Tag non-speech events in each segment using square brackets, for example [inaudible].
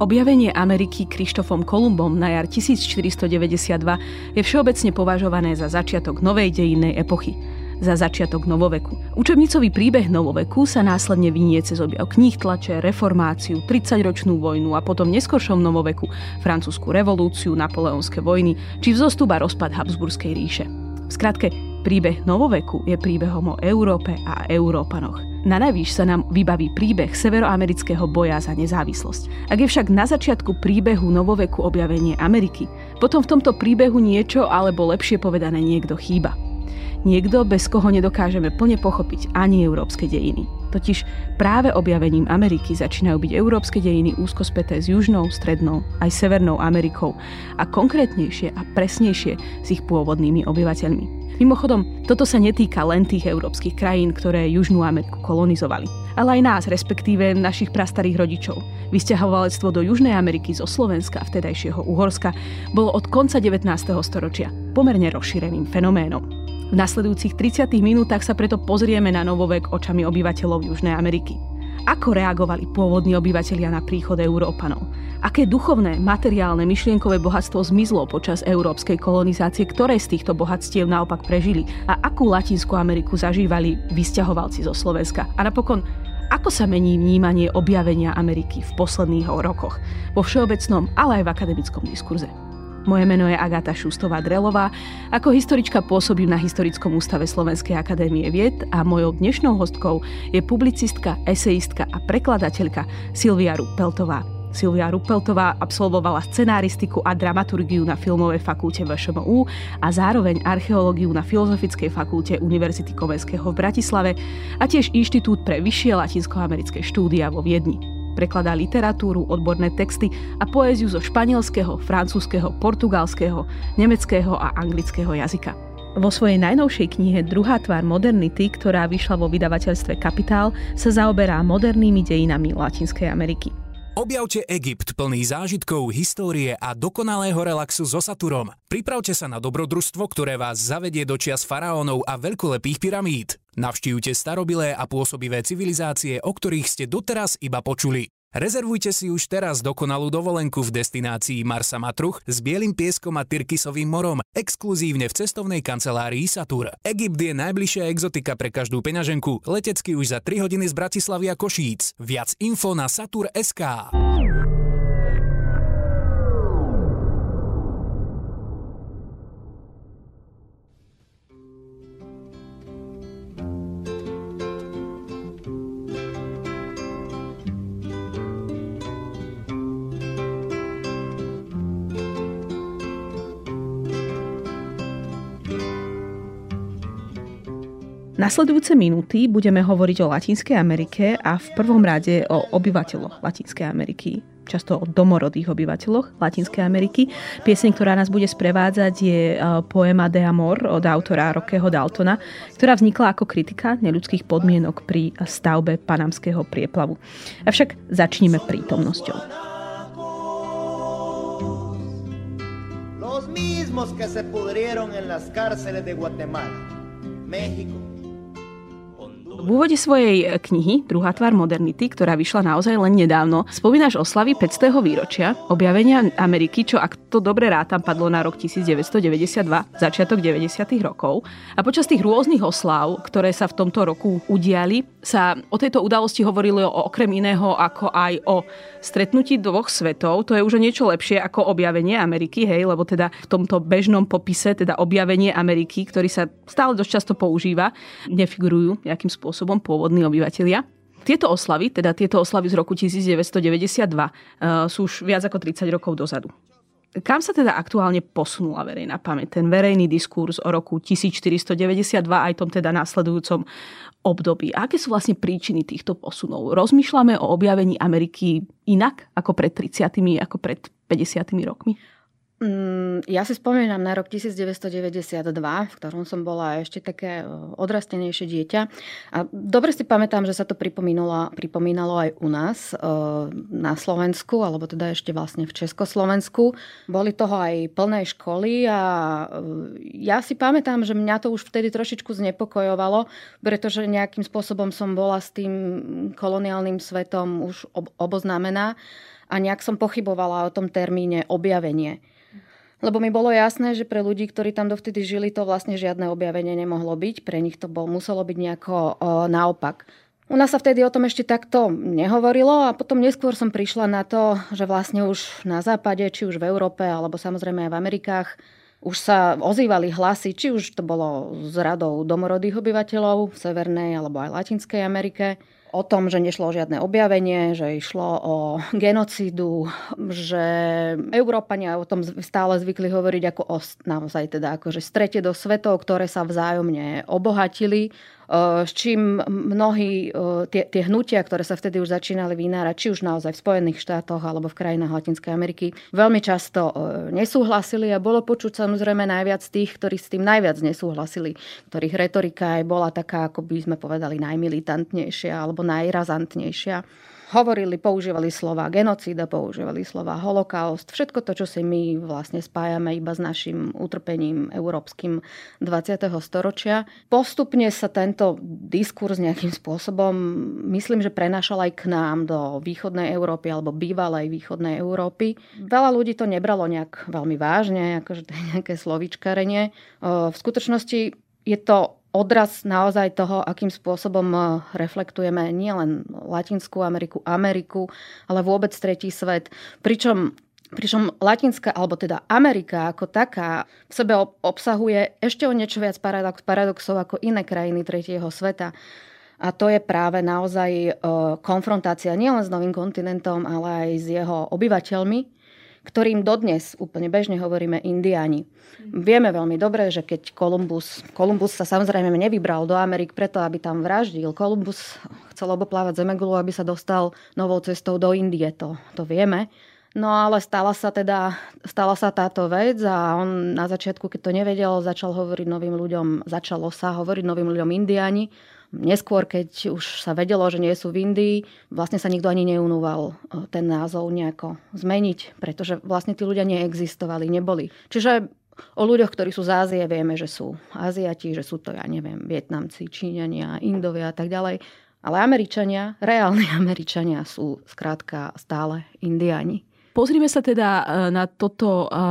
Objavenie Ameriky Krištofom Kolumbom na jar 1492 je všeobecne považované za začiatok novej dejinnej epochy za začiatok novoveku. Učebnicový príbeh novoveku sa následne vynie cez objav kníh tlače, reformáciu, 30-ročnú vojnu a potom neskôršom novoveku, francúzsku revolúciu, napoleonské vojny či vzostup a rozpad Habsburskej ríše. V skratke, príbeh novoveku je príbehom o Európe a Európanoch. Na najvýš sa nám vybaví príbeh severoamerického boja za nezávislosť. Ak je však na začiatku príbehu novoveku objavenie Ameriky, potom v tomto príbehu niečo, alebo lepšie povedané niekto chýba. Niekto, bez koho nedokážeme plne pochopiť ani európske dejiny. Totiž práve objavením Ameriky začínajú byť európske dejiny úzko späté s južnou, strednou aj severnou Amerikou a konkrétnejšie a presnejšie s ich pôvodnými obyvateľmi. Mimochodom, toto sa netýka len tých európskych krajín, ktoré Južnú Ameriku kolonizovali, ale aj nás, respektíve našich prastarých rodičov. Vysťahovalectvo do Južnej Ameriky zo Slovenska, vtedajšieho Uhorska, bolo od konca 19. storočia pomerne rozšíreným fenoménom. V nasledujúcich 30 minútach sa preto pozrieme na novovek očami obyvateľov Južnej Ameriky. Ako reagovali pôvodní obyvateľia na príchod Európanov? Aké duchovné, materiálne, myšlienkové bohatstvo zmizlo počas európskej kolonizácie, ktoré z týchto bohatstiev naopak prežili? A akú Latinskú Ameriku zažívali vysťahovalci zo Slovenska? A napokon, ako sa mení vnímanie objavenia Ameriky v posledných rokoch? Vo všeobecnom, ale aj v akademickom diskurze. Moje meno je Agáta Šustová-Drelová. Ako historička pôsobím na Historickom ústave Slovenskej akadémie vied a mojou dnešnou hostkou je publicistka, eseistka a prekladateľka Silvia Rupeltová. Silvia Rupeltová absolvovala scenáristiku a dramaturgiu na Filmovej fakulte VŠMU a zároveň archeológiu na Filozofickej fakulte Univerzity Komenského v Bratislave a tiež Inštitút pre vyššie latinskoamerické štúdia vo Viedni. Prekladá literatúru, odborné texty a poéziu zo španielského, francúzského, portugalského, nemeckého a anglického jazyka. Vo svojej najnovšej knihe Druhá tvár modernity, ktorá vyšla vo vydavateľstve Kapitál, sa zaoberá modernými dejinami Latinskej Ameriky. Objavte Egypt plný zážitkov, histórie a dokonalého relaxu so Saturom. Pripravte sa na dobrodružstvo, ktoré vás zavedie do čias faraónov a veľkolepých pyramíd. Navštívte starobilé a pôsobivé civilizácie, o ktorých ste doteraz iba počuli. Rezervujte si už teraz dokonalú dovolenku v destinácii Marsa Matruch s bielým pieskom a Tyrkisovým morom, exkluzívne v cestovnej kancelárii Satur. Egypt je najbližšia exotika pre každú peňaženku, letecky už za 3 hodiny z Bratislavy a Košíc. Viac info na satur.sk. Nasledujúce minúty budeme hovoriť o Latinskej Amerike a v prvom rade o obyvateľoch Latinskej Ameriky často o domorodých obyvateľoch Latinskej Ameriky. Pieseň, ktorá nás bude sprevádzať, je e, poema De Amor od autora Rockeho Daltona, ktorá vznikla ako kritika neľudských podmienok pri stavbe panamského prieplavu. Avšak začníme prítomnosťou. Los mismos que se pudrieron en las cárceles de Guatemala, México, v úvode svojej e, knihy Druhá tvár modernity, ktorá vyšla naozaj len nedávno, spomínaš oslavy 500. výročia objavenia Ameriky, čo ak to dobre rátam, padlo na rok 1992, začiatok 90. rokov. A počas tých rôznych oslav, ktoré sa v tomto roku udiali, sa o tejto udalosti hovorilo okrem iného ako aj o stretnutí dvoch svetov. To je už niečo lepšie ako objavenie Ameriky, hej, lebo teda v tomto bežnom popise, teda objavenie Ameriky, ktorý sa stále dosť často používa, nefigurujú nejakým spôsobom pôvodní obyvateľia. Tieto oslavy, teda tieto oslavy z roku 1992, uh, e, sú už viac ako 30 rokov dozadu. Kam sa teda aktuálne posunula verejná pamäť? Ten verejný diskurs o roku 1492 aj tom teda následujúcom období. Aké sú vlastne príčiny týchto posunov? Rozmýšľame o objavení Ameriky inak ako pred 30 ako pred 50 rokmi? Mm, ja si spomínam na rok 1992, v ktorom som bola ešte také e, odrastenejšie dieťa. A dobre si pamätám, že sa to pripomínalo, pripomínalo aj u nás e, na Slovensku, alebo teda ešte vlastne v Československu. Boli toho aj plné školy a e, ja si pamätám, že mňa to už vtedy trošičku znepokojovalo, pretože nejakým spôsobom som bola s tým koloniálnym svetom už oboznámená a nejak som pochybovala o tom termíne objavenie. Lebo mi bolo jasné, že pre ľudí, ktorí tam dovtedy žili, to vlastne žiadne objavenie nemohlo byť. Pre nich to bol, muselo byť nejako o, naopak. U nás sa vtedy o tom ešte takto nehovorilo a potom neskôr som prišla na to, že vlastne už na západe, či už v Európe, alebo samozrejme aj v Amerikách, už sa ozývali hlasy, či už to bolo z radou domorodých obyvateľov v Severnej alebo aj Latinskej Amerike, o tom, že nešlo o žiadne objavenie, že išlo o genocídu, že Európania o tom stále zvykli hovoriť ako o naozaj teda akože strete do svetov, ktoré sa vzájomne obohatili s čím mnohí tie, tie hnutia, ktoré sa vtedy už začínali vynárať, či už naozaj v Spojených štátoch alebo v krajinách Latinskej Ameriky, veľmi často nesúhlasili a bolo počuť samozrejme najviac tých, ktorí s tým najviac nesúhlasili, ktorých retorika aj bola taká, ako by sme povedali, najmilitantnejšia alebo najrazantnejšia hovorili, používali slova genocída, používali slova holokaust, všetko to, čo si my vlastne spájame iba s našim utrpením európskym 20. storočia. Postupne sa tento diskurs nejakým spôsobom, myslím, že prenašal aj k nám do východnej Európy alebo bývalej východnej Európy. Veľa ľudí to nebralo nejak veľmi vážne, akože to je nejaké slovičkarenie. V skutočnosti je to odraz naozaj toho, akým spôsobom eh, reflektujeme nielen Latinskú Ameriku, Ameriku, ale vôbec tretí svet. Pričom Pričom Latinská, alebo teda Amerika ako taká v sebe obsahuje ešte o niečo viac paradox, paradoxov ako iné krajiny tretieho sveta. A to je práve naozaj eh, konfrontácia nielen s novým kontinentom, ale aj s jeho obyvateľmi, ktorým dodnes úplne bežne hovoríme indiáni. Vieme veľmi dobre, že keď Kolumbus, Kolumbus sa samozrejme nevybral do Amerik preto, aby tam vraždil. Kolumbus chcel oboplávať Zemegulu, aby sa dostal novou cestou do Indie, to, to vieme. No ale stala sa teda, stala sa táto vec a on na začiatku, keď to nevedel, začal hovoriť novým ľuďom, začalo sa hovoriť novým ľuďom indiáni Neskôr, keď už sa vedelo, že nie sú v Indii, vlastne sa nikto ani neunúval e, ten názov nejako zmeniť, pretože vlastne tí ľudia neexistovali, neboli. Čiže o ľuďoch, ktorí sú z Ázie, vieme, že sú Aziati, že sú to, ja neviem, Vietnamci, Číňania, Indovia a tak ďalej. Ale Američania, reálni [laughs] Američania sú skrátka stále Indiani. Pozrime sa teda e, na toto e, e,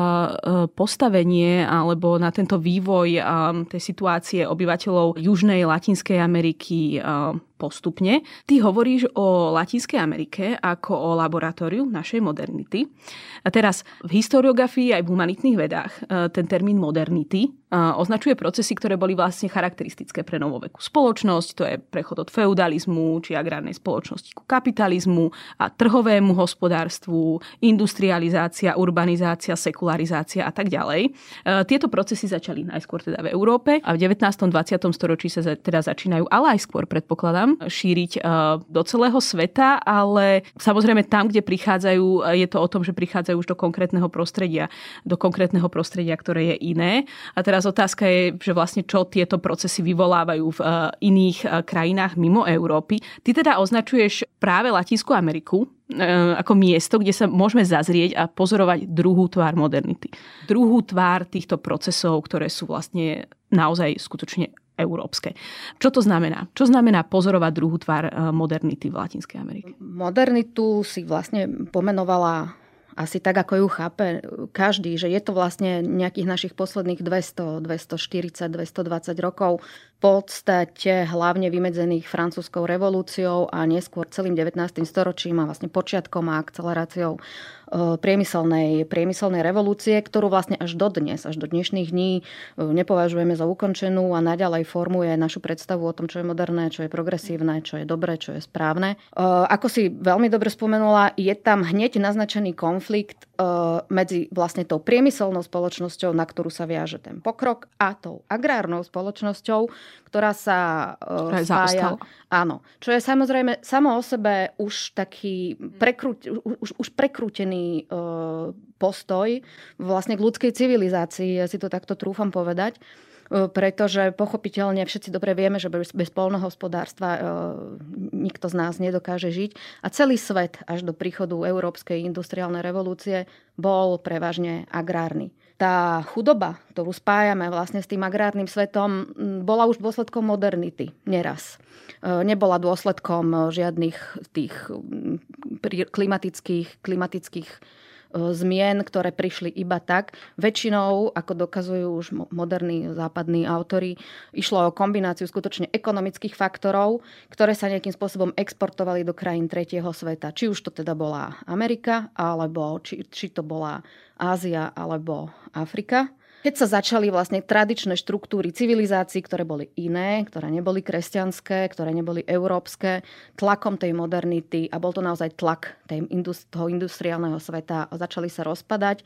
postavenie alebo na tento vývoj tej situácie obyvateľov Južnej Latinskej Ameriky postupne. Ty hovoríš o Latinskej Amerike ako o laboratóriu našej modernity. A teraz v historiografii aj v humanitných vedách e, ten termín modernity e, označuje procesy, ktoré boli vlastne charakteristické pre novovekú spoločnosť. To je prechod od feudalizmu či agrárnej spoločnosti ku kapitalizmu a trhovému hospodárstvu, industrializácia, urbanizácia, sekularizácia a tak ďalej. E, tieto procesy začali najskôr teda v Európe a v 19. 20. storočí sa teda začínajú, ale aj skôr predpokladám, program šíriť eh, do celého sveta, ale samozrejme tam, kde prichádzajú, eh, je to o tom, že prichádzajú už do konkrétneho prostredia, do konkrétneho prostredia, ktoré je iné. A teraz otázka je, že vlastne čo tieto procesy vyvolávajú v eh, iných krajinách mimo Európy. Ty teda označuješ práve Latinskú Ameriku ako miesto, kde sa môžeme zazrieť a pozorovať druhú tvár modernity. Druhú tvár týchto procesov, ktoré sú vlastne naozaj skutočne európske. Čo to znamená? Čo znamená pozorovať druhú tvár eh, modernity v Latinskej Amerike? Modernitu si vlastne pomenovala asi tak, ako ju chápe každý, že je to vlastne nejakých našich posledných 200, 240, 220 rokov podstate hlavne vymedzených francúzskou revolúciou a neskôr celým 19. storočím a vlastne počiatkom a akceleráciou E, priemyselnej, priemyselnej revolúcie, ktorú vlastne až do dnes, až do dnešných dní e, nepovažujeme za ukončenú a naďalej formuje našu predstavu o tom, čo je moderné, čo je progresívne, čo je dobré, čo je správne. E, ako si veľmi dobre spomenula, je tam hneď naznačený konflikt medzi vlastne tou priemyselnou spoločnosťou, na ktorú sa viaže ten pokrok, a tou agrárnou spoločnosťou, ktorá sa ktorá spája. Áno. Čo je samozrejme samo o sebe už taký prekrút, už, už prekrútený uh, postoj vlastne k ľudskej civilizácii, ja si to takto trúfam povedať e, pretože pochopiteľne všetci dobre vieme, že bez, bez polnohospodárstva e, nikto z nás nedokáže žiť. A celý svet až do príchodu Európskej industriálnej revolúcie bol prevažne agrárny. Tá chudoba, ktorú spájame vlastne s tým agrárnym svetom, bola už dôsledkom modernity, neraz. E, nebola dôsledkom žiadnych tých klimatických, klimatických E, zmien, ktoré prišli iba tak. Väčšinou, ako dokazujú už moderní západní autory, išlo o kombináciu skutočne ekonomických faktorov, ktoré sa nejakým spôsobom exportovali do krajín tretieho sveta. Či už to teda bola Amerika, alebo či, či to bola Ázia, alebo Afrika. Keď sa začali vlastne tradičné štruktúry civilizácií, ktoré boli iné, ktoré neboli kresťanské, ktoré neboli európske, tlakom tej modernity a bol to naozaj tlak tej, toho industriálneho sveta, začali sa rozpadať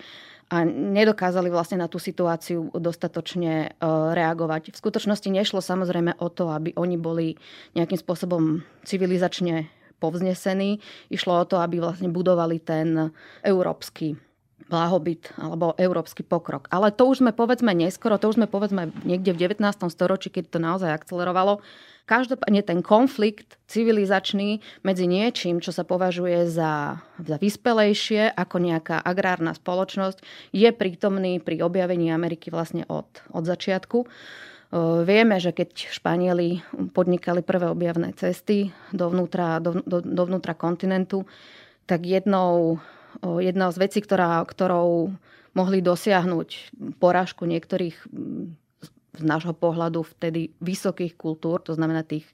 a nedokázali vlastne na tú situáciu dostatočne e, reagovať. V skutočnosti nešlo samozrejme o to, aby oni boli nejakým spôsobom civilizačne povznesení. Išlo o to, aby vlastne budovali ten európsky blahobyt alebo európsky pokrok. Ale to už sme povedzme neskoro, to už sme povedzme niekde v 19. storočí, keď to naozaj akcelerovalo. Každopádne ten konflikt civilizačný medzi niečím, čo sa považuje za, za vyspelejšie ako nejaká agrárna spoločnosť, je prítomný pri objavení Ameriky vlastne od, od začiatku. Vieme, že keď Španieli podnikali prvé objavné cesty dovnútra, do, do, dovnútra kontinentu, tak jednou jedna z vecí, ktorá, ktorou mohli dosiahnuť porážku niektorých z nášho pohľadu vtedy vysokých kultúr, to znamená tých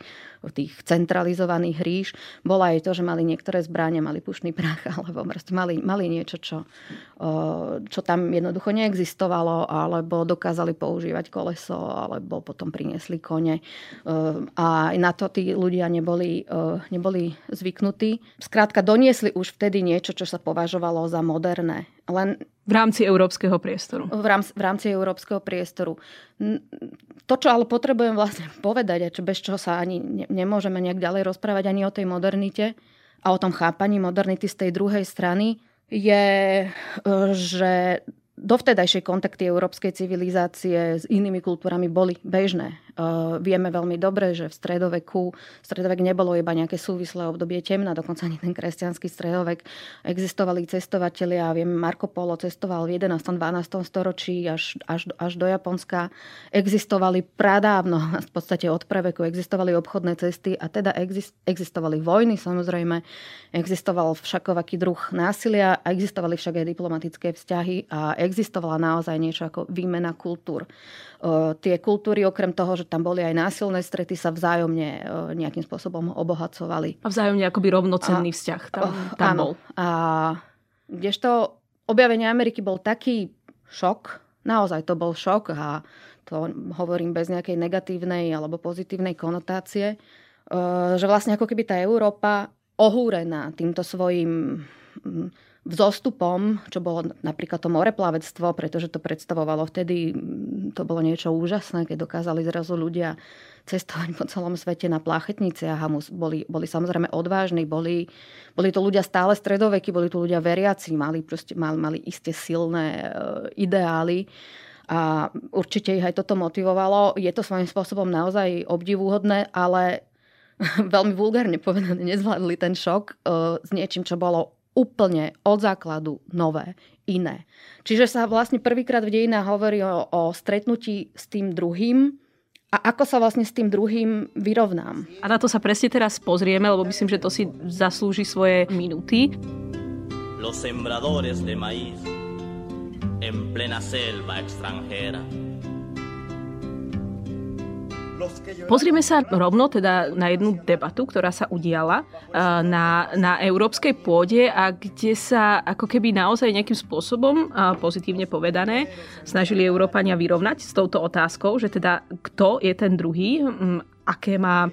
tých centralizovaných ríš, bola aj to, že mali niektoré zbranie, mali pušný prach, [laughs] alebo mali, mali niečo, čo, čo tam jednoducho neexistovalo, alebo dokázali používať koleso, alebo potom priniesli kone. A na to tí ľudia neboli, neboli zvyknutí. Skrátka, doniesli už vtedy niečo, čo sa považovalo za moderné. Len v rámci európskeho priestoru. V rámci, v rámci európskeho priestoru. To, čo ale potrebujem vlastne [laughs] povedať, a čo bez čoho sa ani nemôžeme nejak ďalej rozprávať ani o tej modernite a o tom chápaní modernity z tej druhej strany, je, e, že dovtedajšie kontakty európskej civilizácie s inými kultúrami boli bežné. Uh, vieme veľmi dobre, že v stredoveku, stredovek nebolo iba nejaké súvislé obdobie temna, dokonca ani ten kresťanský stredovek. Existovali cestovatelia, viem, Marko Polo cestoval v 11. 12. storočí až, až, až do Japonska. Existovali pradávno, v podstate od preveku, existovali obchodné cesty a teda existovali vojny samozrejme, existoval všakovaký druh násilia existovali však aj diplomatické vzťahy a existovala naozaj niečo ako výmena kultúr. Tie kultúry, okrem toho, že tam boli aj násilné strety, sa vzájomne nejakým spôsobom obohacovali. A vzájomne akoby rovnocenný a, vzťah tam, tam áno. bol. A kdežto objavenie Ameriky bol taký šok, naozaj to bol šok a to hovorím bez nejakej negatívnej alebo pozitívnej konotácie, že vlastne ako keby tá Európa ohúrená týmto svojim vzostupom, čo bolo napríklad to moreplavectvo, pretože to predstavovalo vtedy, mm, to bolo niečo úžasné, keď dokázali zrazu ľudia cestovať po celom svete na pláchetniciach a boli, boli samozrejme odvážni, boli, boli to ľudia stále stredoveky, boli to ľudia veriaci, mali, proste, mali, mali isté silné e, ideály a určite ich aj toto motivovalo. Je to svojím spôsobom naozaj obdivúhodné, ale [laughs] veľmi vulgárne povedané, nezvládli ten šok e, s niečím, čo bolo úplne od základu nové, iné. Čiže sa vlastne prvýkrát v dejinách hovorí o, o stretnutí s tým druhým a ako sa vlastne s tým druhým vyrovnám. A na to sa presne teraz pozrieme, lebo myslím, že to si zaslúži svoje minúty. Los sembradores de maíz en plena selva extranjera Pozrime sa rovno teda na jednu debatu, ktorá sa udiala eh, na, na európskej pôde a kde sa ako keby naozaj nejakým spôsobom, eh, pozitívne povedané, snažili Európania vyrovnať s touto otázkou, že teda kto je ten druhý, mm, aké má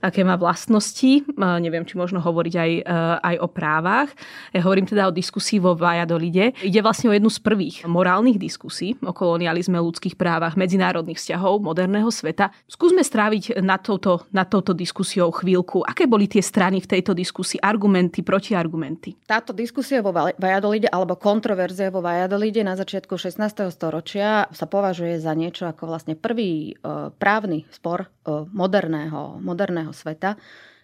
aké má vlastnosti. Neviem, či možno hovoriť aj, e, aj o právach. Ja hovorím teda o diskusii vo Vajadolide. Ide vlastne o jednu z prvých morálnych diskusí o kolonializme, ľudských právach, medzinárodných vzťahov moderného sveta. Skúsme stráviť nad touto, nad touto diskusiou chvíľku. Aké boli tie strany v tejto diskusii? Argumenty, protiargumenty? Táto diskusia vo Vajadolide alebo kontroverzia vo Vajadolide na začiatku 16. storočia sa považuje za niečo ako vlastne prvý e, právny spor moderného, moderného sveta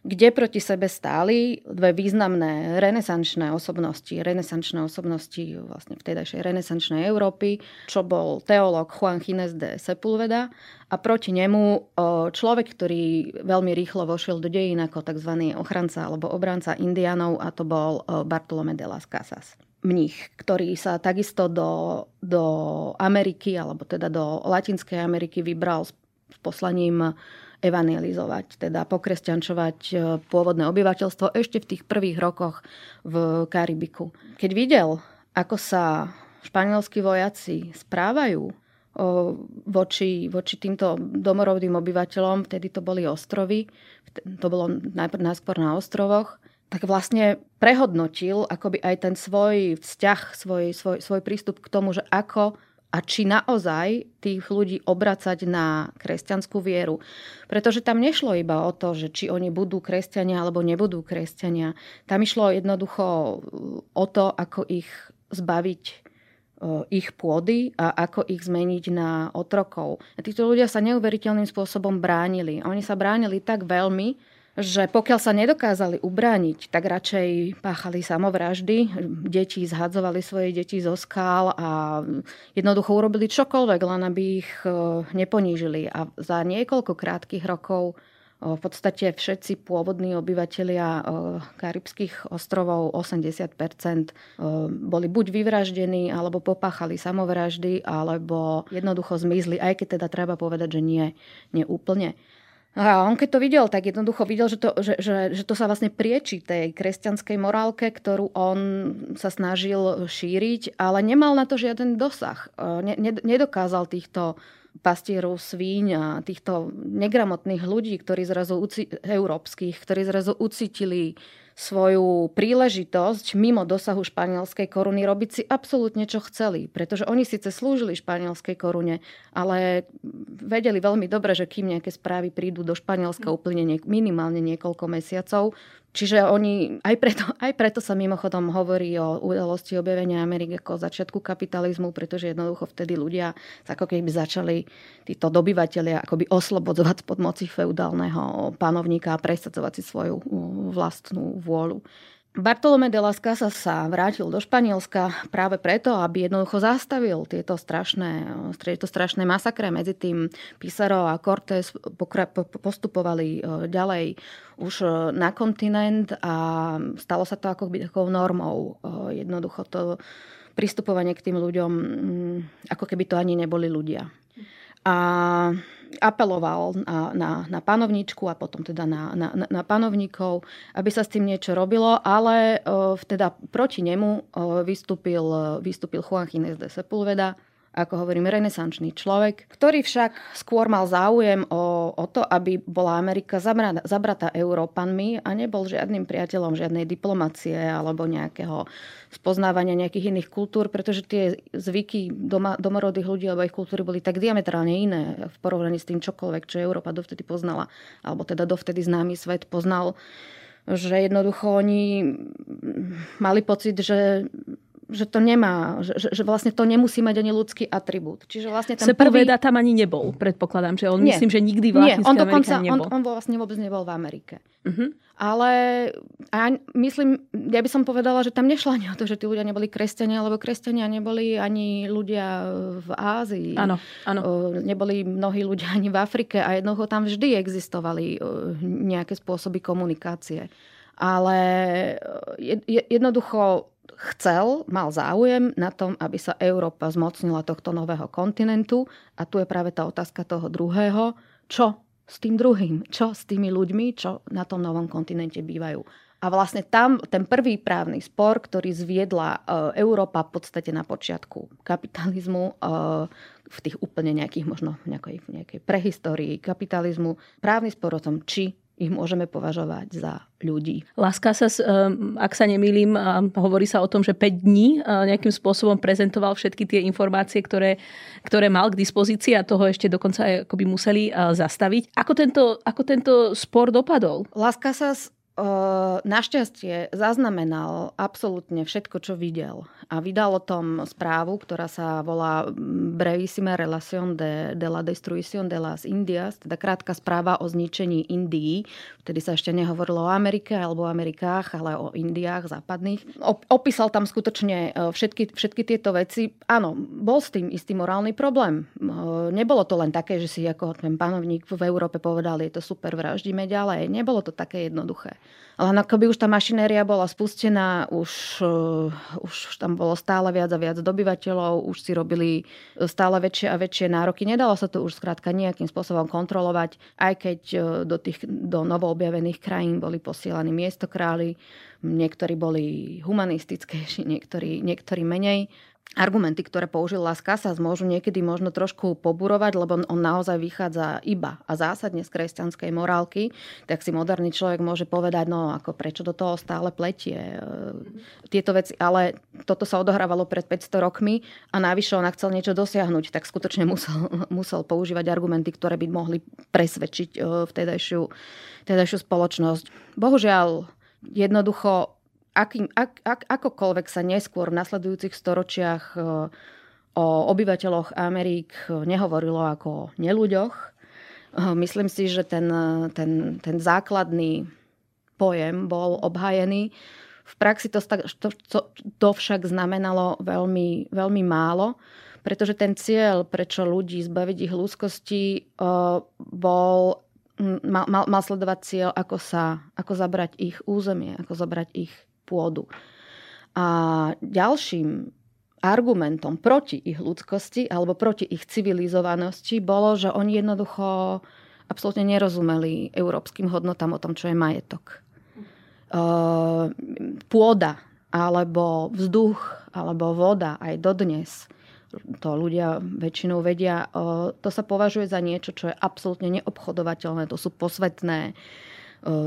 kde proti sebe stáli dve významné renesančné osobnosti, renesančné osobnosti vlastne vtedajšej renesančnej Európy, čo bol teológ Juan Gines de Sepulveda a proti nemu človek, ktorý veľmi rýchlo vošiel do dejín ako tzv. ochranca alebo obranca indianov a to bol Bartolomé de las Casas mních, ktorý sa takisto do, do Ameriky, alebo teda do Latinskej Ameriky vybral poslaním evangelizovať, teda pokresťančovať e, pôvodné obyvateľstvo ešte v tých prvých rokoch v Karibiku. Keď videl, ako sa španielskí vojaci správajú voči, voči týmto domorodým obyvateľom, vtedy to boli ostrovy, to bolo najprv najskôr na ostrovoch, tak vlastne prehodnotil akoby aj ten svoj vzťah, svoj, svoj, svoj prístup k tomu, že ako a či naozaj tých ľudí obracať na kresťanskú vieru. Pretože tam nešlo iba o to, že či oni budú kresťania alebo nebudú kresťania. Tam išlo jednoducho o to, ako ich zbaviť ich pôdy a ako ich zmeniť na otrokov. A títo ľudia sa neuveriteľným spôsobom bránili. Oni sa bránili tak veľmi, že pokiaľ sa nedokázali ubrániť, tak radšej páchali samovraždy. Deti zhadzovali svoje deti zo skál a jednoducho urobili čokoľvek, len aby ich e, neponížili. A za niekoľko krátkých rokov e, v podstate všetci pôvodní obyvateľia e, Karibských ostrovov, 80%, boli buď vyvraždení, alebo popáchali samovraždy, alebo jednoducho zmizli, aj keď teda treba povedať, že nie, nie úplne. A on keď to videl, tak jednoducho videl, že to, že, že, že to sa vlastne prieči tej kresťanskej morálke, ktorú on sa snažil šíriť, ale nemal na to žiaden dosah. Ne, ne, nedokázal týchto pastierov svíň a týchto negramotných ľudí, ktorí zrazu, európskych, ktorí zrazu ucítili svoju príležitosť mimo dosahu španielskej koruny robiť si absolútne čo chceli. Pretože oni síce slúžili španielskej korune, ale vedeli veľmi dobre, že kým nejaké správy prídu do Španielska úplne minimálne niekoľko mesiacov, Čiže oni, aj preto, [laughs] aj preto sa mimochodom hovorí o udalosti objavenia Ameriky ako začiatku kapitalizmu, pretože jednoducho vtedy ľudia ako keby začali títo dobyvateľia akoby oslobodzovať pod moci feudálneho panovníka a presadzovať si svoju vlastnú vôľu. Bartolomé de las Casas sa vrátil do Španielska práve preto, aby jednoducho zastavil tieto strašné, tieto strašné masakre. Medzi tým Pizarro a Cortés postupovali e, ďalej už e, na kontinent a stalo sa to ako by takou normou. E, jednoducho to pristupovanie k tým ľuďom, mm, ako keby to ani neboli ľudia. A apeloval na, na, na panovničku a potom teda na, na, na panovníkov, aby sa s tým niečo robilo, ale uh, teda proti nemu uh, vystúpil, vystúpil Juan Gines de Sepulveda, ako hovorím, renesančný človek, ktorý však skôr mal záujem o, o to, aby bola Amerika zabrata, zabrata Európanmi a nebol žiadnym priateľom žiadnej diplomacie alebo nejakého spoznávania nejakých iných kultúr, pretože tie zvyky doma, domorodých ľudí alebo ich kultúry boli tak diametrálne iné v porovnaní s tým čokoľvek, čo Európa dovtedy poznala, alebo teda dovtedy známy svet poznal že jednoducho oni mali pocit, že že to nemá, že, že vlastne to nemusí mať ani ľudský atribút. Čiže vlastne ten prvý... tam ani nebol, predpokladám, že on nie. myslím, že nikdy v Nie, on dokonca, nebol. On, on vlastne vôbec nebol v Amerike. Uh-huh. Ale a myslím, ja by som povedala, že tam nešlo ani o to, že tí ľudia neboli kresťania, lebo kresťania neboli ani ľudia v Ázii. Áno, áno. Neboli mnohí ľudia ani v Afrike a jednoducho tam vždy existovali nejaké spôsoby komunikácie. Ale jednoducho chcel, mal záujem na tom, aby sa Európa zmocnila tohto nového kontinentu. A tu je práve tá otázka toho druhého. Čo s tým druhým? Čo s tými ľuďmi, čo na tom novom kontinente bývajú? A vlastne tam ten prvý právny spor, ktorý zviedla e, Európa v podstate na počiatku kapitalizmu, e, v tých úplne nejakých, možno nejakej, nejakej prehistórii kapitalizmu, právny spor o tom, či ich môžeme považovať za ľudí. Láska sa, ak sa nemýlim, hovorí sa o tom, že 5 dní nejakým spôsobom prezentoval všetky tie informácie, ktoré, ktoré mal k dispozícii a toho ešte dokonca aj akoby museli zastaviť. Ako tento, ako tento spor dopadol? Láska sa našťastie zaznamenal absolútne všetko, čo videl. A vydal o tom správu, ktorá sa volá Brevissima Relación de, de la Destruición de las Indias, teda krátka správa o zničení Indií. Vtedy sa ešte nehovorilo o Amerike alebo o Amerikách, ale o Indiách západných. Opísal tam skutočne všetky, všetky tieto veci. Áno, bol s tým istý morálny problém. Nebolo to len také, že si ako ten panovník v Európe povedal, je to super, vraždíme ďalej. Nebolo to také jednoduché. Ale ako by už tá mašinéria bola spustená, už, uh, už tam bolo stále viac a viac dobyvateľov, už si robili stále väčšie a väčšie nároky. Nedalo sa to už skrátka nejakým spôsobom kontrolovať, aj keď uh, do tých do novoobjavených krajín boli posielaní miestokráli, niektorí boli humanistickejší, [laughs] niektorí, niektorí menej argumenty, ktoré použil Las Casas, môžu niekedy možno trošku poburovať, lebo on naozaj vychádza iba a zásadne z kresťanskej morálky, tak si moderný človek môže povedať, no ako prečo do toho stále pletie e, tieto veci. Ale toto sa odohrávalo pred 500 rokmi a navyše on chcel niečo dosiahnuť, tak skutočne musel, [laughs] musel používať argumenty, ktoré by mohli presvedčiť e, vtedajšiu, vtedajšiu spoločnosť. Bohužiaľ, jednoducho akým, ak, ak, akokoľvek sa neskôr v nasledujúcich storočiach e, o obyvateľoch Amerik nehovorilo ako o neľuďoch, e, myslím si, že ten, ten, ten základný pojem bol obhajený. V praxi to, to, to, to však znamenalo veľmi, veľmi málo, pretože ten cieľ, prečo ľudí zbaviť ich ľudskosti, e, bol mal, mal, mal sledovať cieľ, ako, sa, ako zabrať ich územie, ako zabrať ich pôdu. A ďalším argumentom proti ich ľudskosti alebo proti ich civilizovanosti bolo, že oni jednoducho absolútne nerozumeli európskym hodnotám o tom, čo je majetok. Pôda alebo vzduch alebo voda aj dodnes to ľudia väčšinou vedia, to sa považuje za niečo, čo je absolútne neobchodovateľné. To sú posvetné E,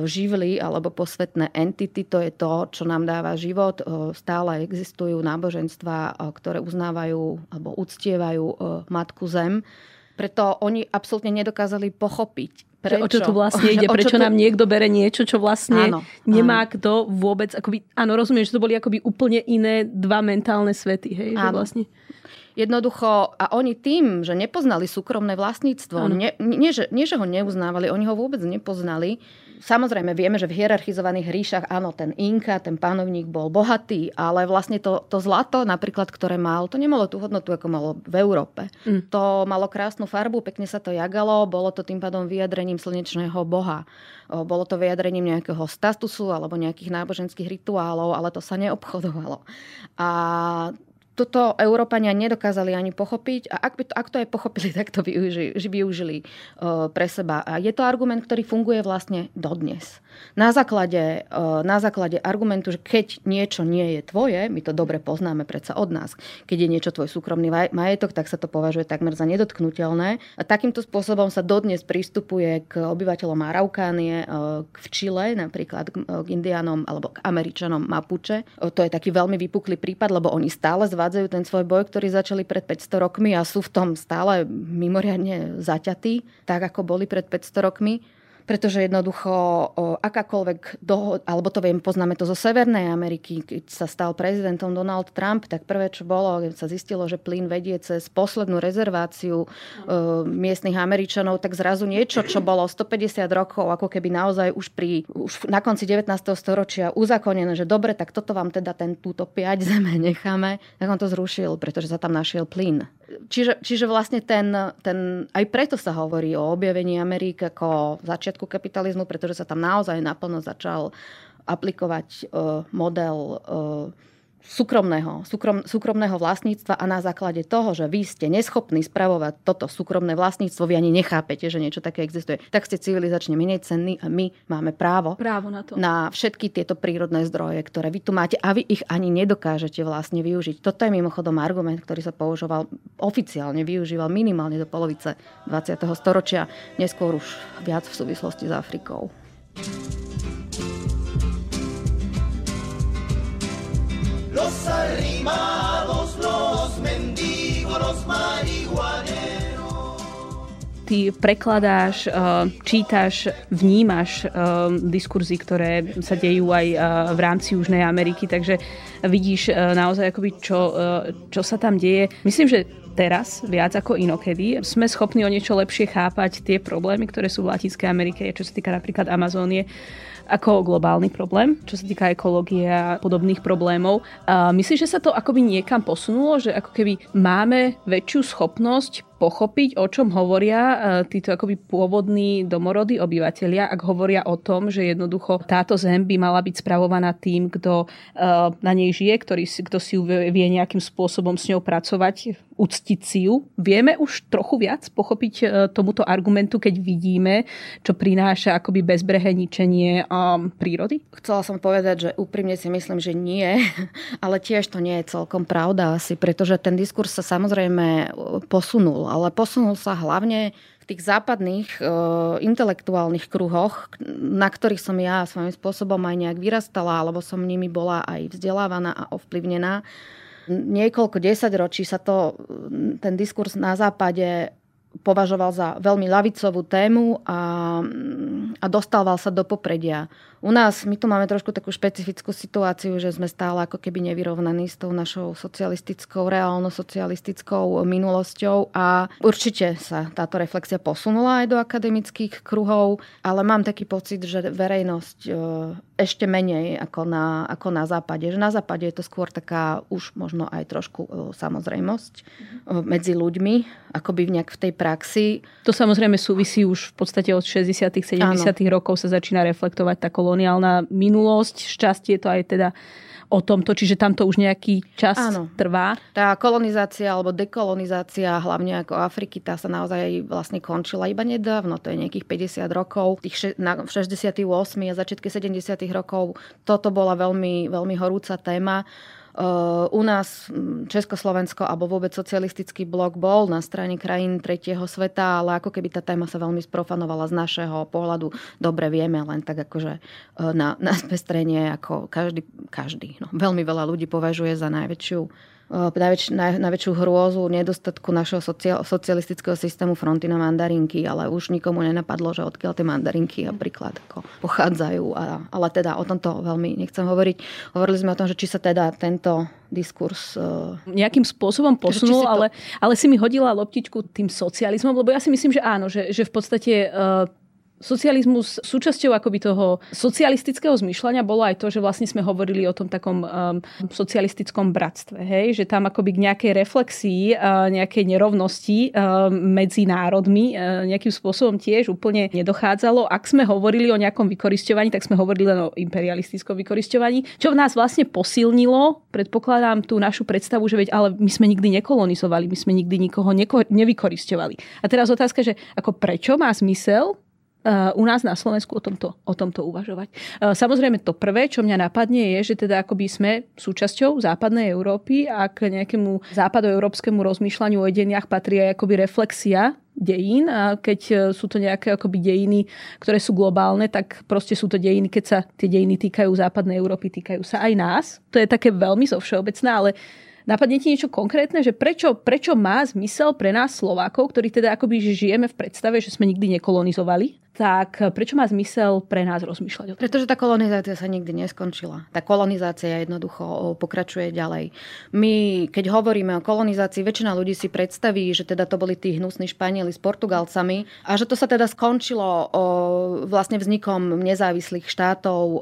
živly alebo posvetné entity, to je to, čo nám dáva život. E, stále existujú náboženstva, e, ktoré uznávajú alebo uctievajú Matku Zem. Preto oni absolútne nedokázali pochopiť, Prečo? O čo tu vlastne [laughs] ide? Prečo tu... nám niekto bere niečo, čo vlastne áno, nemá áno. kto vôbec... Akoby, áno, rozumiem, že to boli akoby úplne iné dva mentálne svety. Hej, áno. Že vlastne... Jednoducho, a oni tým, že nepoznali súkromné vlastníctvo, nie, nie, že, nie, že ho neuznávali, oni ho vôbec nepoznali, Samozrejme, vieme, že v hierarchizovaných ríšach, áno, ten Inka, ten panovník bol bohatý, ale vlastne to, to zlato napríklad, ktoré mal, to nemalo tú hodnotu, ako malo v Európe. Mm. To malo krásnu farbu, pekne sa to jagalo, bolo to tým pádom vyjadrením slnečného boha. Bolo to vyjadrením nejakého statusu alebo nejakých náboženských rituálov, ale to sa neobchodovalo. A toto Európania nedokázali ani pochopiť a ak, by to, ak to aj pochopili, [laughs] tak to využili, využili uh, pre seba. A je to argument, ktorý funguje vlastne dodnes. Na základe, uh, na základe argumentu, že keď niečo nie je tvoje, my to dobre poznáme predsa od nás, keď je niečo tvoj súkromný majetok, tak sa to považuje takmer za nedotknutelné. A takýmto spôsobom sa dodnes pristupuje k obyvateľom Araukánie, uh, v Čile napríklad, k Indianom alebo k Američanom Mapuche. To je taký veľmi vypuklý prípad, lebo oni stále zvádzajú zvádzajú ten svoj boj, ktorý začali pred 500 rokmi a sú v tom stále mimoriadne zaťatí, tak ako boli pred 500 rokmi pretože jednoducho akákoľvek dohod, alebo to viem, poznáme to zo Severnej Ameriky, keď sa stal prezidentom Donald Trump, tak prvé, čo bolo, keď sa zistilo, že plyn vedie cez poslednú rezerváciu uh, miestnych Američanov, tak zrazu niečo, čo bolo 150 rokov, ako keby naozaj už, pri, už na konci 19. storočia uzakonené, že dobre, tak toto vám teda ten, túto 5 zeme necháme, tak on to zrušil, pretože sa tam našiel plyn. Čiže, čiže vlastne ten, ten, aj preto sa hovorí o objavení Ameriky ako začiatku kapitalizmu, pretože sa tam naozaj naplno začal aplikovať uh, model uh, súkromného, súkrom, súkromného vlastníctva a na základe toho, že vy ste neschopní spravovať toto súkromné vlastníctvo, vy ani nechápete, že niečo také existuje, tak ste civilizačne menej cenní a my máme právo, právo na, to. na všetky tieto prírodné zdroje, ktoré vy tu máte a vy ich ani nedokážete vlastne využiť. Toto je mimochodom argument, ktorý sa používal oficiálne, využíval minimálne do polovice 20. storočia, neskôr už viac v súvislosti s Afrikou. Los arrimados, los mendigos, los marihuaneros. ty prekladáš, čítaš, vnímaš diskurzy, ktoré sa dejú aj v rámci Južnej Ameriky, takže vidíš naozaj akoby čo, čo sa tam deje. Myslím, že teraz, viac ako inokedy, sme schopní o niečo lepšie chápať tie problémy, ktoré sú v Latinskej Amerike, čo sa týka napríklad Amazónie ako globálny problém, čo sa týka ekológie a podobných problémov. A myslíš, že sa to akoby niekam posunulo, že ako keby máme väčšiu schopnosť pochopiť, o čom hovoria e, títo akoby pôvodní domorodí obyvateľia, ak hovoria o tom, že jednoducho táto zem by mala byť spravovaná tým, kto e, na nej žije, ktorý, kto si ju vie nejakým spôsobom s ňou pracovať, uctiť si ju. Vieme už trochu viac pochopiť e, tomuto argumentu, keď vidíme, čo prináša akoby bezbrehé ničenie prírody? Chcela som povedať, že úprimne si myslím, že nie, [laughs] ale tiež to nie je celkom pravda asi, pretože ten diskurs sa samozrejme posunul ale posunul sa hlavne v tých západných e, intelektuálnych kruhoch, na ktorých som ja svojím spôsobom aj nejak vyrastala, alebo som nimi bola aj vzdelávaná a ovplyvnená. Niekoľko desaťročí sa to, ten diskurs na západe považoval za veľmi lavicovú tému a, a dostával sa do popredia. U nás, my tu máme trošku takú špecifickú situáciu, že sme stále ako keby nevyrovnaní s tou našou socialistickou, reálno-socialistickou minulosťou a určite sa táto reflexia posunula aj do akademických kruhov, ale mám taký pocit, že verejnosť e, ešte menej ako na, ako na západe. Že na západe je to skôr taká už možno aj trošku e, samozrejmosť e, medzi ľuďmi, akoby v nejak v tej praxi. To samozrejme súvisí už v podstate od 60 70 rokov sa začína reflektovať tá koloniálna minulosť. Šťastie to aj teda o tomto, čiže tam to už nejaký čas Áno. trvá. Tá kolonizácia alebo dekolonizácia, hlavne ako Afriky, tá sa naozaj vlastne končila iba nedávno, to je nejakých 50 rokov. Tých na, v 68. a začiatky 70. rokov toto bola veľmi, veľmi horúca téma. U nás Československo alebo vôbec socialistický blok bol na strane krajín tretieho sveta, ale ako keby tá téma sa veľmi sprofanovala z našeho pohľadu. Dobre vieme, len tak akože uh, na, na spestrenie, ako každý, každý no, veľmi veľa ľudí považuje za najväčšiu najväč, naj, najväčšiu hrôzu nedostatku našeho sociál, socialistického systému fronty na mandarinky, ale už nikomu nenapadlo, že odkiaľ tie mandarinky napríklad ako pochádzajú. A, ale teda o tomto veľmi nechcem hovoriť. Hovorili sme o tom, že či sa teda tento diskurs... Nejakým spôsobom posunul, to... ale, ale si mi hodila loptičku tým socializmom, lebo ja si myslím, že áno, že, že v podstate socializmus, súčasťou akoby toho socialistického zmyšľania bolo aj to, že vlastne sme hovorili o tom takom um, socialistickom bratstve, hej? že tam akoby k nejakej reflexii, uh, nejakej nerovnosti uh, medzi národmi uh, nejakým spôsobom tiež úplne nedochádzalo. Ak sme hovorili o nejakom vykoristovaní, tak sme hovorili len o imperialistickom vykoristovaní, čo v nás vlastne posilnilo, predpokladám, tú našu predstavu, že veď, ale my sme nikdy nekolonizovali, my sme nikdy nikoho neko- nevykoristovali. A teraz otázka, že ako prečo má zmysel u nás na Slovensku o tomto, o tomto uvažovať. Samozrejme to prvé, čo mňa napadne, je, že teda akoby sme súčasťou západnej Európy a k nejakému západoeurópskemu rozmýšľaniu o deniach patrí aj akoby reflexia dejín a keď e, sú to nejaké akoby dejiny, ktoré sú globálne, tak proste sú to dejiny, keď sa tie dejiny týkajú západnej Európy, týkajú sa aj nás. To je také veľmi zovšeobecné, ale Napadne ti niečo konkrétne, že prečo, prečo má zmysel pre nás Slovákov, ktorí teda akoby žijeme v predstave, že sme nikdy nekolonizovali, tak prečo má zmysel pre nás rozmýšľať o? Pretože tá kolonizácia sa nikdy neskončila. Tá kolonizácia jednoducho pokračuje ďalej. My, keď hovoríme o kolonizácii, väčšina ľudí si predstaví, že teda to boli tí hnusní Španieli s Portugalcami a že to sa teda skončilo o, vlastne vznikom nezávislých štátov o,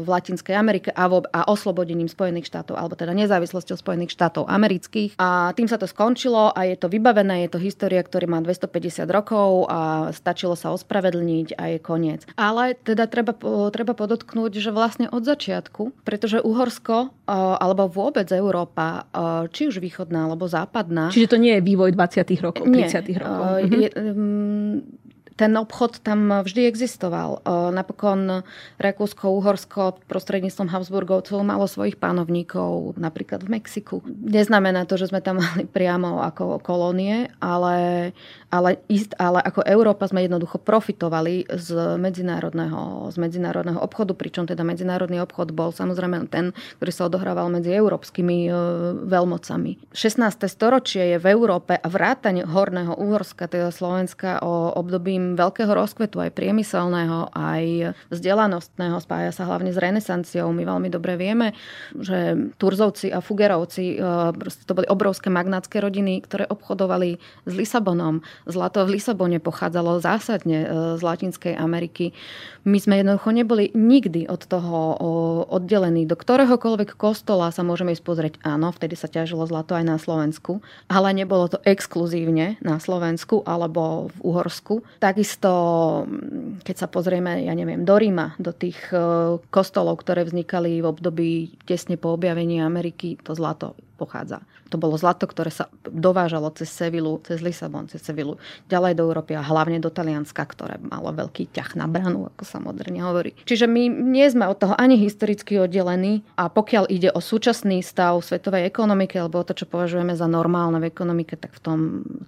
v Latinskej Amerike a, vo, a oslobodením Spojených štátov, alebo teda nezávislosťou Spojených štátov amerických. A tým sa to skončilo a je to vybavené, je to história, ktorá má 250 rokov a stačilo sa ospravedlniť ospravedlniť a je koniec. Ale teda treba, treba podotknúť, že vlastne od začiatku, pretože Uhorsko alebo vôbec Európa, či už východná alebo západná... Čiže to nie je vývoj 20. rokov, 30. rokov. Nie. Je, mhm ten obchod tam vždy existoval. Napokon Rakúsko-Uhorsko prostredníctvom Habsburgovcov malo svojich pánovníkov, napríklad v Mexiku. Neznamená to, že sme tam [laughs] mali priamo ako kolónie, ale, ale, ist, ale ako Európa sme jednoducho profitovali z medzinárodného, z medzinárodného obchodu, pričom teda medzinárodný obchod bol samozrejme ten, ktorý sa odohrával medzi európskymi e, veľmocami. 16. storočie je v Európe a vrátane Horného Uhorska, teda Slovenska, o obdobím veľkého rozkvetu aj priemyselného, aj vzdelanostného, spája sa hlavne s renesanciou. My veľmi dobre vieme, že Turzovci a Fugerovci, e, to boli obrovské magnátske rodiny, ktoré obchodovali s Lisabonom. Zlato v Lisabone pochádzalo zásadne e, z Latinskej Ameriky. My sme jednoducho neboli nikdy od toho oddelení. Do ktoréhokoľvek kostola sa môžeme ísť pozrieť. Áno, vtedy sa ťažilo zlato aj na Slovensku, ale nebolo to exkluzívne na Slovensku alebo v Uhorsku. Takisto, keď sa pozrieme, ja neviem, do Ríma, do tých e, kostolov, ktoré vznikali v období tesne po objavení Ameriky, to zlato pochádza. To bolo zlato, ktoré sa dovážalo cez Sevilu, cez Lisabon, cez Sevilu, ďalej do Európy a hlavne do Talianska, ktoré malo veľký ťah na branu, ako sa moderne hovorí. Čiže my nie sme od toho ani historicky oddelení a pokiaľ ide o súčasný stav svetovej ekonomiky alebo o to, čo považujeme za normálne v ekonomike, tak v tom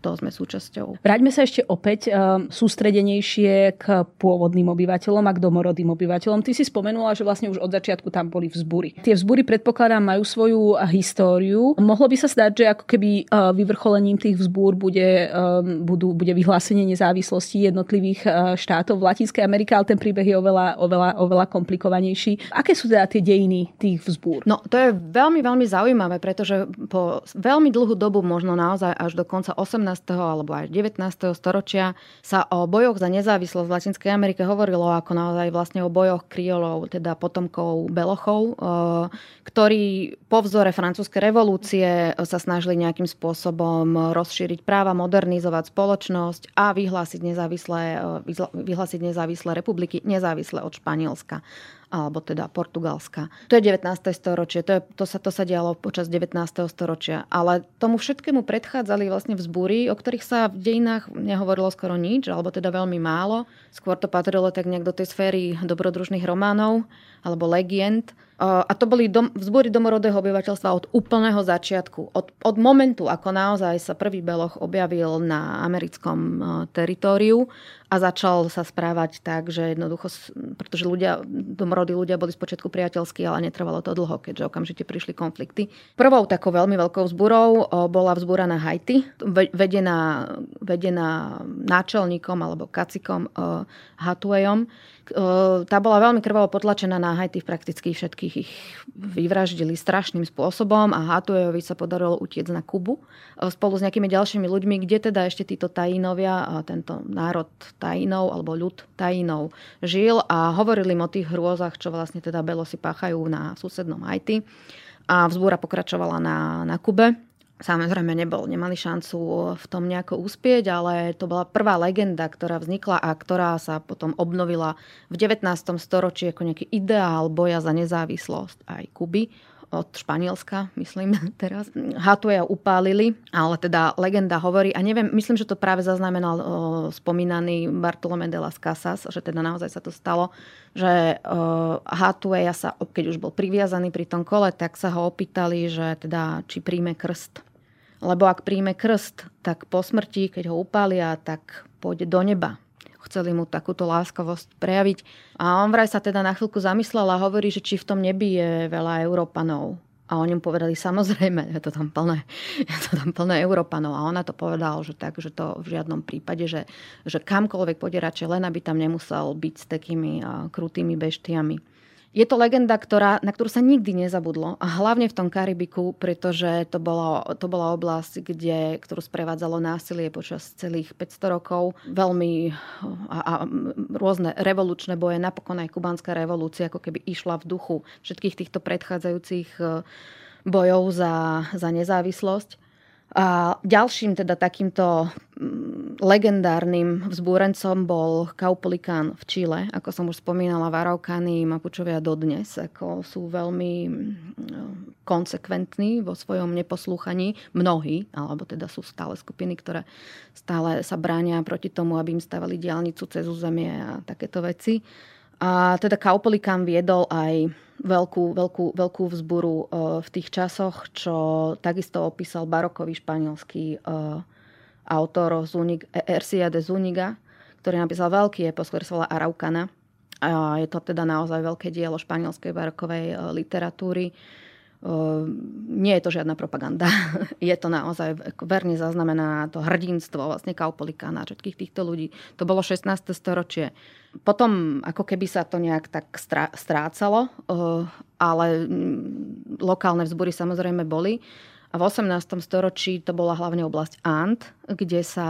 toho sme súčasťou. Vráťme sa ešte opäť um, sústredenejšie k pôvodným obyvateľom a k domorodým obyvateľom. Ty si spomenula, že vlastne už od začiatku tam boli vzbury. Tie vzbury predpokladám majú svoju históriu. Mohlo by sa zdať, že ako keby e, vyvrcholením tých vzbúr bude, e, budú, bude vyhlásenie nezávislosti jednotlivých štátov v Latinskej Amerike, ale ten príbeh je oveľa, oveľa, oveľa komplikovanejší. Aké sú teda tie dejiny tých vzbúr? No, to je veľmi, veľmi zaujímavé, pretože po veľmi dlhú dobu, možno naozaj až do konca 18. alebo aj 19. storočia, sa o bojoch za nezávislosť v Latinskej Amerike hovorilo ako naozaj vlastne o bojoch kriolov, teda potomkov Belochov, ktorí po vzore francúzskej revolúcie sa snažili nejakým spôsobom rozšíriť práva, modernizovať spoločnosť a vyhlásiť nezávislé, vyhlásiť nezávislé republiky, nezávislé od Španielska alebo teda Portugalska. To je 19. storočie, to, je, to, sa, to sa dialo počas 19. storočia. Ale tomu všetkému predchádzali vlastne vzbúry, o ktorých sa v dejinách nehovorilo skoro nič, alebo teda veľmi málo. Skôr to patrilo tak nejak do tej sféry dobrodružných románov alebo legend. A to boli dom, vzbory domorodého obyvateľstva od úplného začiatku. Od, od momentu, ako naozaj sa prvý beloch objavil na americkom teritóriu a začal sa správať tak, že jednoducho, pretože ľudia, domorodí ľudia boli spočiatku priateľskí, ale netrvalo to dlho, keďže okamžite prišli konflikty. Prvou takou veľmi veľkou vzburou bola vzbúra na Haiti, vedená, vedená náčelníkom alebo kacikom Hatuejom, tá bola veľmi krvavo potlačená na Haiti, prakticky všetkých ich vyvraždili strašným spôsobom a Hatuejovi sa podarilo utiecť na Kubu spolu s nejakými ďalšími ľuďmi, kde teda ešte títo tajínovia, tento národ tajinov alebo ľud tajinov žil a hovorili im o tých hrôzach, čo vlastne teda Belosi páchajú na susednom Haiti. A vzbúra pokračovala na, na Kube Samozrejme nebol, nemali šancu v tom nejako uspieť, ale to bola prvá legenda, ktorá vznikla a ktorá sa potom obnovila v 19. storočí ako nejaký ideál boja za nezávislosť aj Kuby od Španielska, myslím [laughs] teraz. Hatuja upálili, ale teda legenda hovorí, a neviem, myslím, že to práve zaznamenal o, spomínaný Bartolomé de las Casas, že teda naozaj sa to stalo, že Hatuja sa, keď už bol priviazaný pri tom kole, tak sa ho opýtali, že teda či príjme krst lebo ak príjme krst, tak po smrti, keď ho upália, tak pôjde do neba. Chceli mu takúto láskavosť prejaviť. A on vraj sa teda na chvíľku zamyslel a hovorí, že či v tom nebi je veľa Európanov. A oni mu povedali, samozrejme, je to tam plné, je to tam plné Európanov. A ona to povedal, že tak, že to v žiadnom prípade, že, že kamkoľvek pôjde radšej, len aby tam nemusel byť s takými krutými beštiami. Je to legenda, ktorá, na ktorú sa nikdy nezabudlo. A hlavne v tom Karibiku, pretože to, bolo, to bola oblasť, kde, ktorú sprevádzalo násilie počas celých 500 rokov. Veľmi a, a rôzne revolučné boje, napokon aj kubánska revolúcia, ako keby išla v duchu všetkých týchto predchádzajúcich e, bojov za, za nezávislosť. A ďalším teda takýmto mm, legendárnym vzbúrencom bol Kaupolikán v Čile. Ako som už spomínala, Varaukany, Mapučovia dodnes ako sú veľmi mm, konsekventní vo svojom neposlúchaní. Mnohí, alebo teda sú stále skupiny, ktoré stále sa bránia proti tomu, aby im stavali diálnicu cez územie a takéto veci. A teda Kaupolikán viedol aj veľkú, veľkú, veľkú vzburu e, v tých časoch, čo takisto opísal barokový španielský e, autor Zunig, Ercia de Zuniga, ktorý napísal veľký epos, ktorý sa volá Araucana je to teda naozaj veľké dielo španielskej barokovej e, literatúry. Nie je to žiadna propaganda. [laughs] Je to naozaj verne zaznamená to hrdinstvo vlastne Kaupolikána a všetkých týchto ľudí. To bolo 16. storočie. Potom ako keby sa to nejak tak strácalo, e, ale lokálne vzbory samozrejme boli. A v 18. storočí to bola hlavne oblasť Ant, kde sa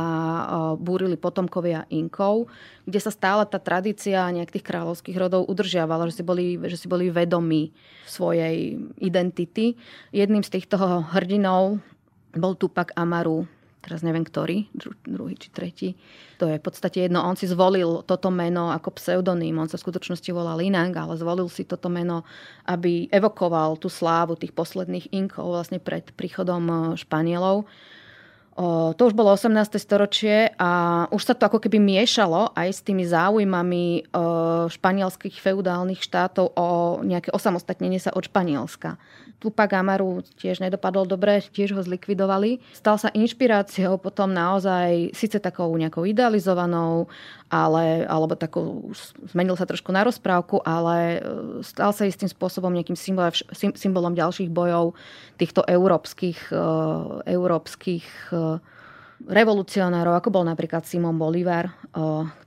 búrili potomkovia Inkov, kde sa stále tá tradícia nejak tých kráľovských rodov udržiavala, že si boli, že si boli vedomí svojej identity. Jedným z týchto hrdinov bol Tupak Amaru, teraz neviem ktorý, druhý či tretí. To je v podstate jedno. On si zvolil toto meno ako pseudonym. On sa v skutočnosti volal inak, ale zvolil si toto meno, aby evokoval tú slávu tých posledných inkov vlastne pred príchodom eh, Španielov. To už bolo 18. storočie a už sa to ako keby miešalo aj s tými záujmami španielských feudálnych štátov o nejaké osamostatnenie sa od Španielska. Tupac Amaru tiež nedopadol dobre, tiež ho zlikvidovali. Stal sa inšpiráciou potom naozaj, síce takou nejakou idealizovanou, ale, alebo takou, zmenil sa trošku na rozprávku, ale e, stal sa istým spôsobom nejakým symbolom, symbolom ďalších bojov týchto európskych, e, európskych e, revolucionárov, ako bol napríklad Simon Bolivar,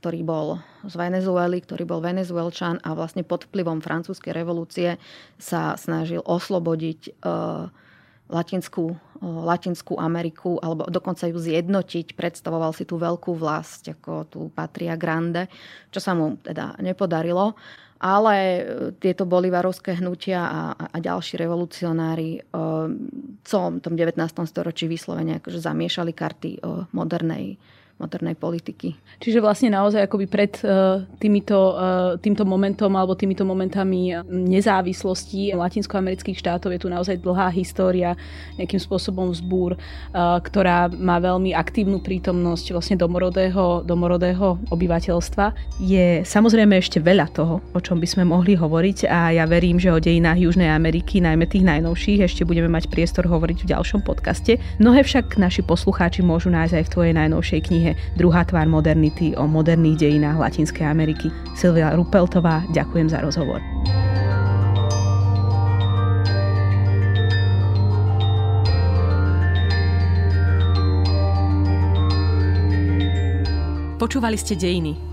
ktorý bol z Venezuely, ktorý bol venezuelčan a vlastne pod vplyvom francúzskej revolúcie sa snažil oslobodiť Latinskú, Latinskú Ameriku, alebo dokonca ju zjednotiť. Predstavoval si tú veľkú vlast, ako tú Patria Grande, čo sa mu teda nepodarilo ale e, tieto bolivarovské hnutia a, a ďalší revolucionári v e, celom tom 19. storočí vyslovene akože zamiešali karty e, modernej modernej politiky. Čiže vlastne naozaj akoby pred uh, týmito, uh, týmto momentom alebo týmito momentami nezávislosti latinskoamerických štátov je tu naozaj dlhá história nejakým spôsobom vzbúr, ktorá má veľmi aktívnu prítomnosť vlastne domorodého, domorodého obyvateľstva. Je samozrejme ešte veľa toho, o čom by sme mohli hovoriť a ja verím, že o dejinách Južnej Ameriky, najmä tých najnovších, ešte budeme mať priestor hovoriť v ďalšom podcaste. Mnohé však naši poslucháči môžu nájsť aj v tvojej najnovšej knihe Druhá tvár modernity o moderných dejinách Latinskej Ameriky. Silvia Rupeltová, ďakujem za rozhovor. Počúvali ste Dejiny,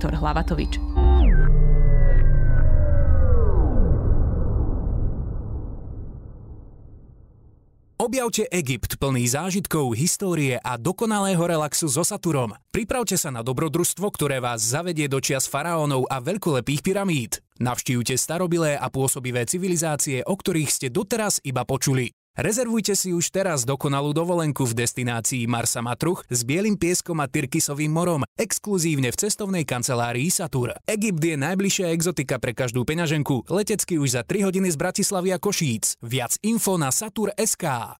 Viktor Hlavatovič. Objavte Egypt plný zážitkov, histórie a dokonalého relaxu so Saturom. Pripravte sa na dobrodružstvo, ktoré vás zavedie do čias faraónov a veľkolepých pyramíd. Navštívte starobilé a pôsobivé civilizácie, o ktorých ste doteraz iba počuli. Rezervujte si už teraz dokonalú dovolenku v destinácii Marsa Matruch s bielým pieskom a Tyrkisovým morom, exkluzívne v cestovnej kancelárii Satur. Egypt je najbližšia exotika pre každú peňaženku, letecky už za 3 hodiny z Bratislavy a Košíc. Viac info na satur.sk.